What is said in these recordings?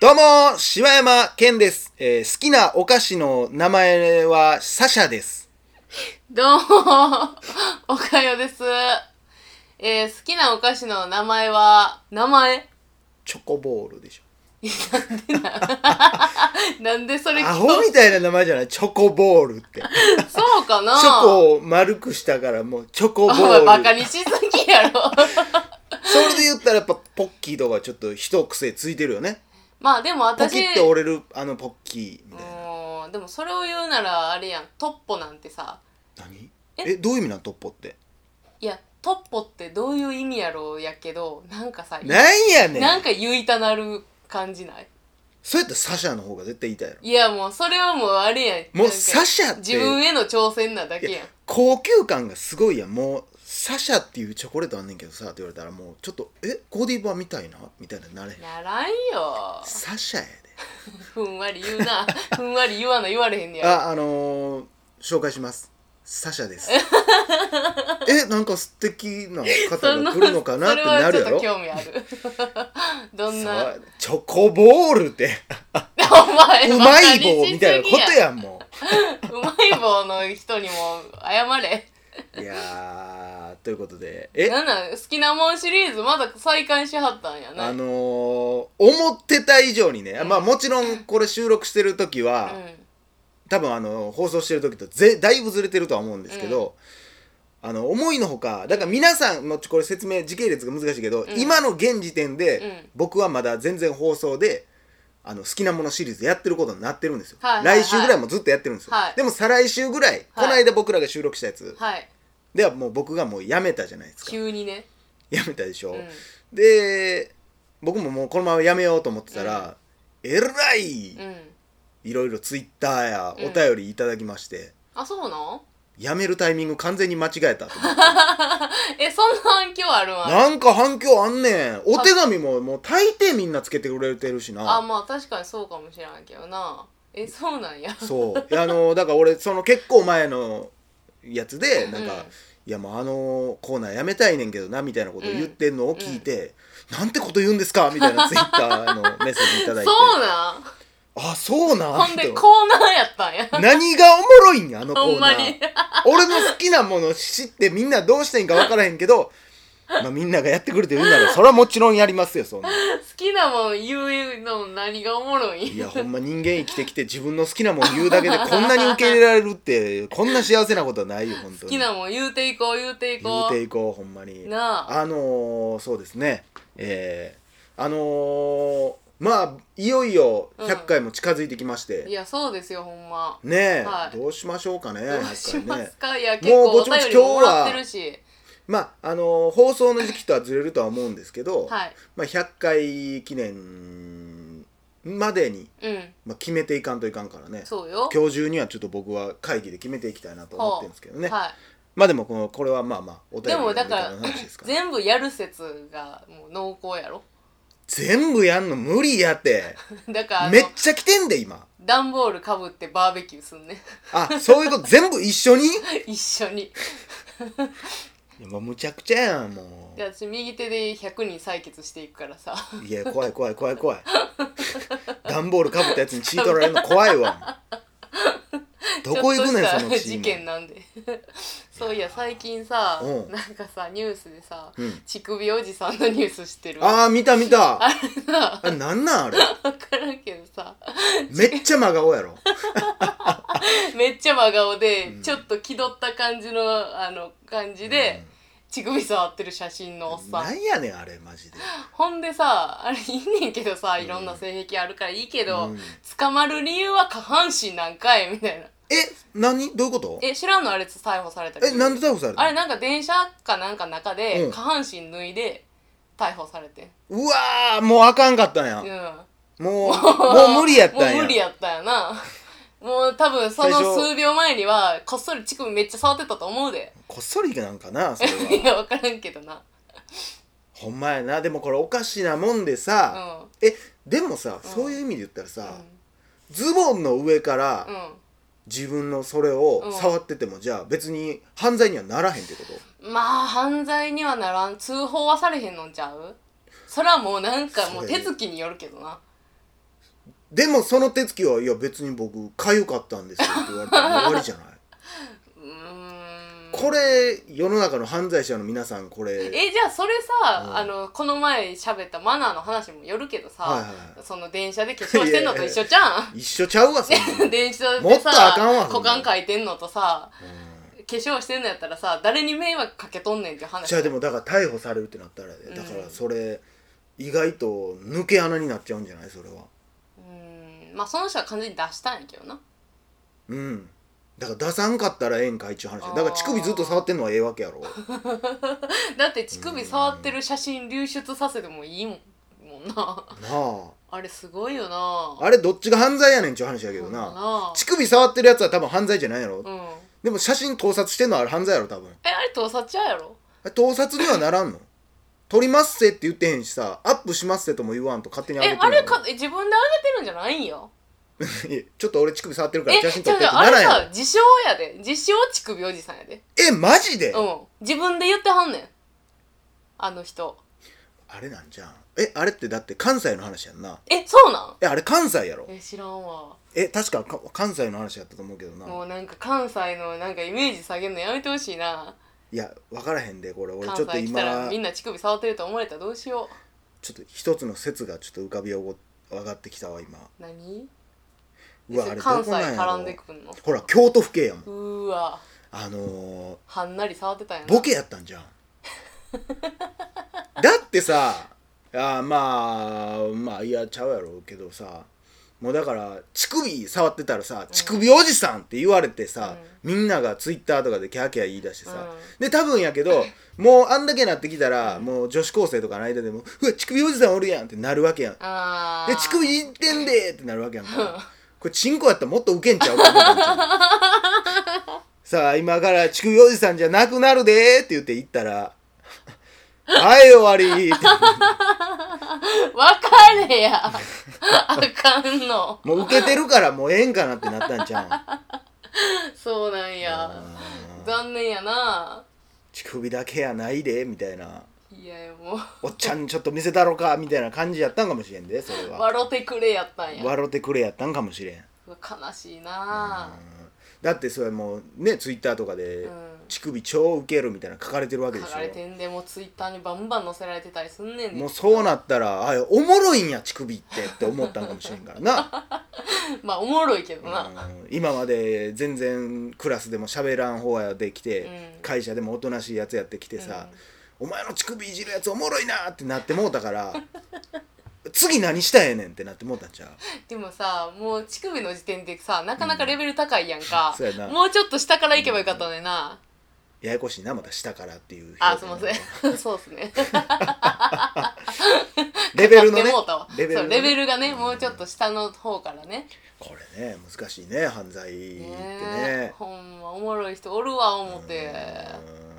どうも、柴山健です、えー好きなお菓子の名前はサシャです。どうも、おかよです。えー、好きなお菓子の名前は、名前？チョコボールでしょ。なんでそれアホみたいな名前じゃない？チョコボールって。チそうかなョコを丸くしたからもうチョコボール。バカにしすぎやろ。それで言ったらやっぱポッキーとかちょっと一癖ついてるよね。まあでもポ私、キって折れるあのポッキーみたいな。もうでもそれを言うならあれやん、トッポなんてさ、何？え？え、どういう意味なん？トッポって。いや、トッポってどういう意味やろうやけど、なんかさ、なんやねん。なんか言いたなる感じない？そうやったらサシャの方が絶対言いたいやろ。いやもうそれはもうあれやん。もうなんかサシャって自分への挑戦なだけやん。高級感がすごいやんもうサシャっていうチョコレートあんねんけどさって言われたらもうちょっとえゴディバみたいな？みたいななれへんならんよ。サシャやで ふんわり言うな。ふんわり言わな言われへんねやろ。ああのー、紹介しますサシャです えなんか素敵な方が来るのかなってなるやろ？興味ある。どんな、チョコボールってお前、うまい棒みたいなことや。やんもうまい棒の人にも謝れ。ういやーということでえ？なんなん好きなもんシリーズまだ再開しはったんや。な。あのー、思ってた以上にね、まあもちろんこれ収録してる時は、多分あの放送してる時とぜだいぶずれてるとは思うんですけど、あの思いのほかだから皆さんもこれ説明時系列が難しいけど、ん。今の現時点で、うん。僕はまだ全然放送であの好きなものシリーズやってることになってるんですよ、はいはいはい。来週ぐらいもずっとやってるんですよ、はい。でも再来週ぐらい、この間僕らが収録したやつ。はい。ではもう僕がもうやめたじゃないですか。急にね。やめたでしょ、うん。で僕ももうこのままやめようと思ってたら、えらいうん。いろいろツイッターやうんお便りいただきまして、あ、そうなんやめるタイミング完全に間違えたと思って。え、そんな反響あるんあれなんか反響あんねん。お手紙ももう大抵みんなつけてくれてるしあ、なまあ確かにそうかもしれんけどな。え、そうなんや。そう。あのだから俺その結構前のやつでなんか、うんいやもうあのコーナーやめたいねんけどなみたいなことを言ってんのを聞いて、なんてこと言うんですか？みたいなツイッターのメッセージいただいて。そうなん？あそうなん？ほんでとコーナーやったんや。何がおもろいんやあのコほー。ナまに。俺の好きなもの知ってみんなどうしてんか分からへんけど、まあ、みんながやってくれてるなら それはもちろんやりますよそんな。好きなもん言うの何がおもろいんいやほんま人間生きてきて自分の好きなもん言うだけでこんなに受け入れられるってこんな幸せなことはないよ本当に。好きなもん言うていこう言うてい言こう。うていこうほんまに。なあ。あのー、そうですね。えー、あのー、まあいよいよ100回も近づいてきまして、いやそうですよほんま。ねえ、はい。どうしましょうかねどうし100回ねますか、いや結もうぼちぼち便りももらってるし。まああのー放送の時期とはずれるとは思うんですけど、はい。まあ、100回記念までに、うん。まあ、決めていかんといかんからね。そうよ。今日中にはちょっと僕は会議で決めていきたいなと思ってるんですけどね、はまあでもこのこれはまあまあおい、便りのでもだからネタの話ですから全部やる説がもう濃厚やろ全部やんの無理やって。だからめっちゃ来てんで今。段ボールかぶってバーベキューすんねあそういうこと全部一緒に？い 一緒に。やもうむちゃくちゃやんもで私右手で100人採血していくからさ。ういや怖い怖い怖い怖い。段ボールかぶったやつに血取られるの怖いわ どこ行くねんその血事件なんで。そういや最近さうん。なんかさニュースでさ、うん。乳首おじさんのニュース知ってるああ見た見た。あれさあなんなんあれ？分からんけどさ。めっちゃ真顔やろ。めっちゃ真顔で、うん。ちょっと気取った感じのあの感じで、乳首触ってる写真のおっさん。なんやねんあれマジで。ほんでさあれいいねんけどさいろんな性癖あるからいいけど、うん。捕まる理由は下半身なんかい？みたいな。え何？どういうこと？え知らんのあれ逮捕されたえなんで逮捕されたの？あれなんか電車かなんかの中でうん。下半身脱いで逮捕されて。んうわーもうあかんかったんや、うん。もうもう無理やったんや。もう無理やったよな。もう多分その最初。数秒前にはこっそり乳首めっちゃ触ってたと思うでこっそりなんかな それは。いや分からんけどな。ほんまやな。でもこれおかしなもんでさ、えでもさ、うん。そういう意味で言ったらさ、ズボンの上からうん、うん自分のそれをうん。触ってても、じゃあ別に犯罪にはならへんってこと？まあ犯罪にはならん。通報はされへんのんちゃう？それはもうなんかもう手つきによるけどな。でもその手つきはいや別に僕かゆかったんですよって言われたら終わりじゃない？これ世の中の犯罪者の皆さんこれえじゃあそれさ、うん。あのこの前喋ったマナーの話もよるけどさ、はいはいはい。その電車で化粧してんのと一緒じゃん。一緒ちゃうわそんなの。電車もっとでさあかんわそ股んな間書いてんのとさうん。化粧してんのやったらさ誰に迷惑かけとんねんっていう話じゃあでもだから逮捕されるってなったらね。だからそれ意外と抜け穴になっちゃうんじゃない？それは。うん。まあその人は完全に出したんやけどな。うんだから出さんかったらええんか一応話。だから乳首ずっと触ってんのはええわけやろ。だって乳首触ってる写真流出させてもいいもんな。なあ。れすごいよな。ああれどっちが犯罪やねんちゅう話やけどな。な。乳首触ってるやつは多分犯罪じゃないやろ。うん。でも写真盗撮してんのはあれ犯罪やろ多分。えあれ盗撮ちゃうやろ？盗撮にはならんの。撮りますせって言ってへんしさアップしますせとも言わんと勝手に上げてんの。えあれかえ自分で上げてるんじゃないんよ ちょっと俺乳首触ってるかえら写真撮ってってじゃああれならんやろさ自称やで。自称乳首おじさんやで。えマジで、うん。自分で言ってはんねん。あの人。あれなんじゃん。えあれってだって関西の話やんな。えそうなん？えあれ関西やろ。え知らんわ。え確かか関西の話やったと思うけどな。もうなんか関西のなんかイメージ下げるのやめてほしいな。いや分からへんでこれ。俺関ちょっと西来たら今みんな乳首触ってると思われたらどうしよちょっと一つの説がちょっと浮かび上がってきたわ今。う何？うわあれど関西絡んでろくんの？ほら京都府警やもん。うーわ。あのはんなり触ってたんやボケやったんじゃん。だってさあーまあまあいやちゃうやろうけどさもうだから乳首触ってたらさ「乳首おじさん」って言われてさ、みんながツイッターとかでキャーキャー言い出してさ、うで多分やけど もうあんだけなってきたら、もう女子高生とかの間でも「うわ乳首おじさんおるやん」ってなるわけやん。で乳首いってんでーってなるわけやんか これチンコやったらもっとウケんちゃうかさあ今から乳首おじさんじゃなくなるでーって言って言ったら「はい終わり」って。分かれや。あかんの。もうウケてるからもうええんかなってなったんちゃう？んそうなんや。残念やな。乳首だけやないでみたいないやもおっちゃんちょっと見せたろかみたいな感じやったんかもしれんでそれうは。笑ってくれやったんや。笑ってくれやったんかもしれん。悲しいなだってそれもうねツイッターとかでうん。乳首超ウケるみたいな書かれてるわけでし書かれてんでもうツイッターにバンバン載せられてたりすんねんもうそうなったらあおもろいんや乳首ってって思ったんかもしれんからな。まあおもろいけどな。うん。今まで全然クラスでも喋らん方やできて、うん。会社でもおとなしいやつやってきてさ、お前の乳首いじるやつおもろいなってなってもうたから 次何したらええねんってなってもうたんちゃう？でもさもう乳首の時点でさなかなかレベル高いやんか、そうやな。もうちょっと下から行けばよかったのにな、ややこしいなまた下からっていうあすいません。そうっすね。レベルのねレベルのね。レベルがねもうちょっと下の方からね。これね難しいね犯罪ってね。ほんまおもろい人おるわ思って。うん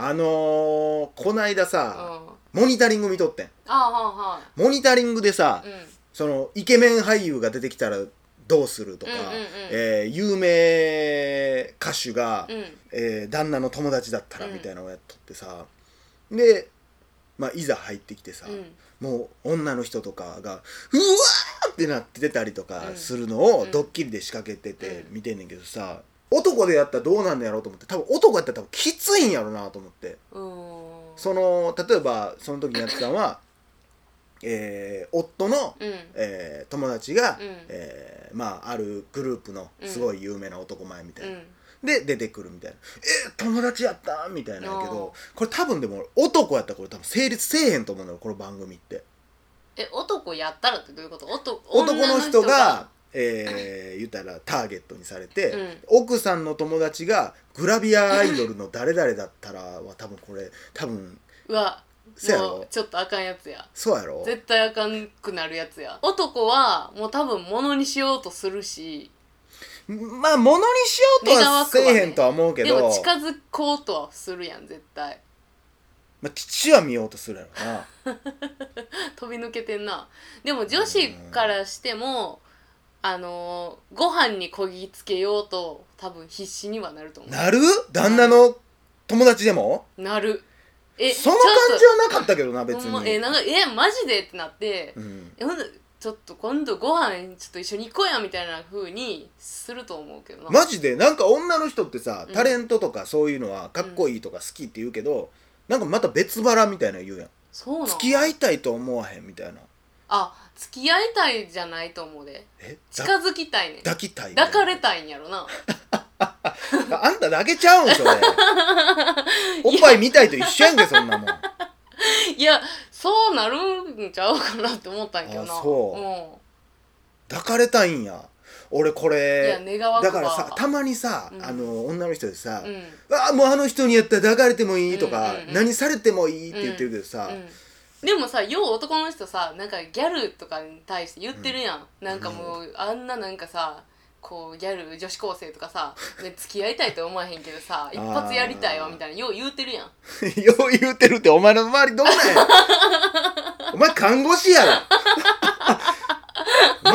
あのー、こないだうん。さ、あモニタリング見とってん。あははモニタリングでさ、いうん。そのイケメン俳優が出てきたらどうするとか、うんうんうん。えー有名歌手が、うん。えー旦那の友達だったらうん。みたいなのをやっとってさ、で、まあ、いざ入ってきてさ、うん。もう女の人とかがうわーってなってたりとかうん。するのをうん。ドッキリで仕掛けててうん。見てんねんけどさ男でやったらどうなんのやろうと思って。多分男やったら多分きついんやろなと思って。その例えばその時にやってたのは、えー夫の、うん。えー友達が、うん。えーまああるグループのすごい有名な男前みたいな、うん。で出てくるみたいな「えー友達やった?」みたいなんやけどこれ多分でも男やったらこれ多分成立せえへんと思うのよこの番組って。え男やったらってどういうこと？男男の人女がえー言ったらターゲットにされて、うん。奥さんの友達がグラビアアイドルの誰々だったらは多分これ多分うわせやろ？もうちょっとあかんやつや。そうやろ？絶対あかんくなるやつや。男はもう多分物にしようとするし。まあ物にしようとはせえへんとは思うけど、でも近づこうとはするやん絶対。まあ、父は見ようとするやろな。飛び抜けてんな。でも女子からしてもあのーご飯にこぎつけようと多分必死にはなると思なる？旦那の友達でも？うなる。えその感じはなかったけどな別に。えなんかえマジでってなって、うん。えほんとちょっと今度ご飯ちょっと一緒に行こうやみたいな風にすると思うけどな。マジで？なんか女の人ってさうん。タレントとかそういうのはかっこいいとか好きって言うけど、なんかまた別腹みたいなの言うやん。そうなの付き合いたいと思わへんみたいなあ付き合いたいじゃないと思うで。え？近だづきたいねん。抱きたい抱かれたいんやろな。あんた抱けちゃうんそれ。おっぱい見たいと一緒やんけそんなもん。いやそうなるんちゃうかなって思ったんやけどな。あそう。抱かれたいんや。俺これだからさたまにさ、うん。あの女の人でさうん「あもうあの人にやったら抱かれてもいい」とか、うんうんうん。何されてもいい」って言ってるけどさ、うんでもさよう男の人さなんかギャルとかに対して言ってるやん、なんかもうあんななんかさこうギャル女子高生とかさ、ね、付き合いたいと思わへんけどさ 一発やりたいわみたいなよう言うてるやん。よう言うてるってお前の周りどうなんや。お前看護師やろ。お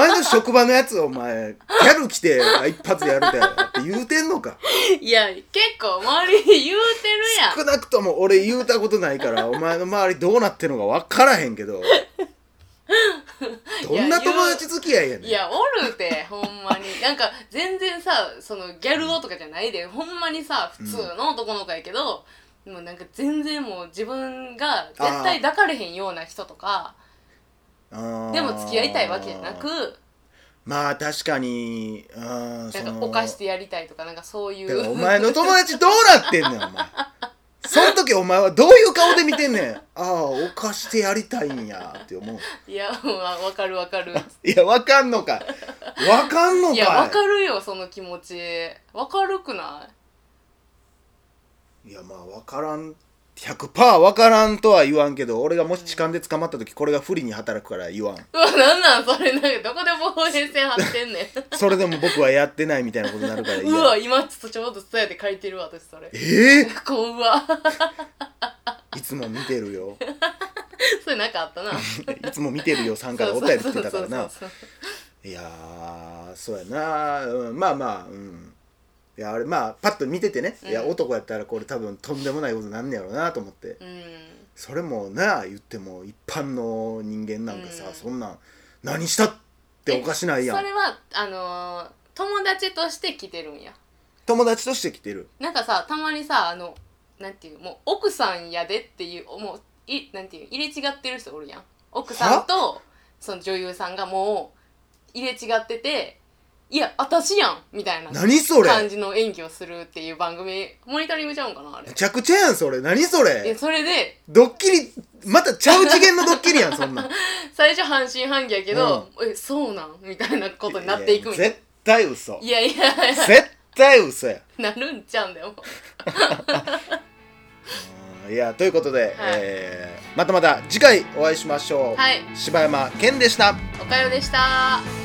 前の職場のやつお前ギャル来てあ一発やるでって言うてんのか。いや結構周りに言うてるやん。少なくとも俺言うたことないからお前の周りどうなってんのか分からへんけど。どんな友達付き合いやねん。いやおるてほんまに。なんか全然さそのギャル男とかじゃないでほんまにさ普通の男の子やけど、もうなんか全然もう自分が絶対抱かれへんような人とかでも付き合いたいわけじゃなくまあ確かにうんなんか犯してやりたいとかなんかそういう。お前の友達どうなってんねんお前。その時お前はどういう顔で見てんねん。ああ犯してやりたいんやって思う。いやまあわかるわかる。いやわかんのかい。わかんのかい。いやわかるよその気持ち。わかるくない？いやまあわからん100%わからんとは言わんけど俺がもし痴漢で捕まった時これが不利に働くから言わん。うわなんなん？それなんかどこで防衛線張ってんねん。それでも僕はやってないみたいなことになるからう言わ今ちょっとちょうど伝えて書いてるわ私それ。ええこうわいつも見てるよ。それなんかあったな。いつも見てるよさんからお便り来てたからな。いやーそうやな、うん、まあまあうんいやあれまあパッと見ててね、いやうん男やったらこれ多分とんでもないことなんねやろうなと思って。うん。それもな言っても一般の人間なんかさ、うん。そんなん何したっておかしないやん。それはあのー友達として来てるんや。友達として来てる。なんかさたまにさあのなんていうもう奥さんやでっていうもういなんていう入れ違ってる人おるやん。奥さんとその女優さんがもう入れ違ってていや私やんみたいな何それ？感じの演技をするっていう番組モニタリングちゃうんかなあれ。めちゃくちゃやんそれ。何そえれそれでドッキリまたちゃう次元のドッキリやん そんなん。最初半信半疑やけど、えそうなん？みたいなことになっていくみたいや絶対嘘。ないやいやいや。絶対嘘や。なるんちゃうんだよ。う んいやということで、えーまたまた次回お会いしましょう、はい。柴山健でした。おかよでした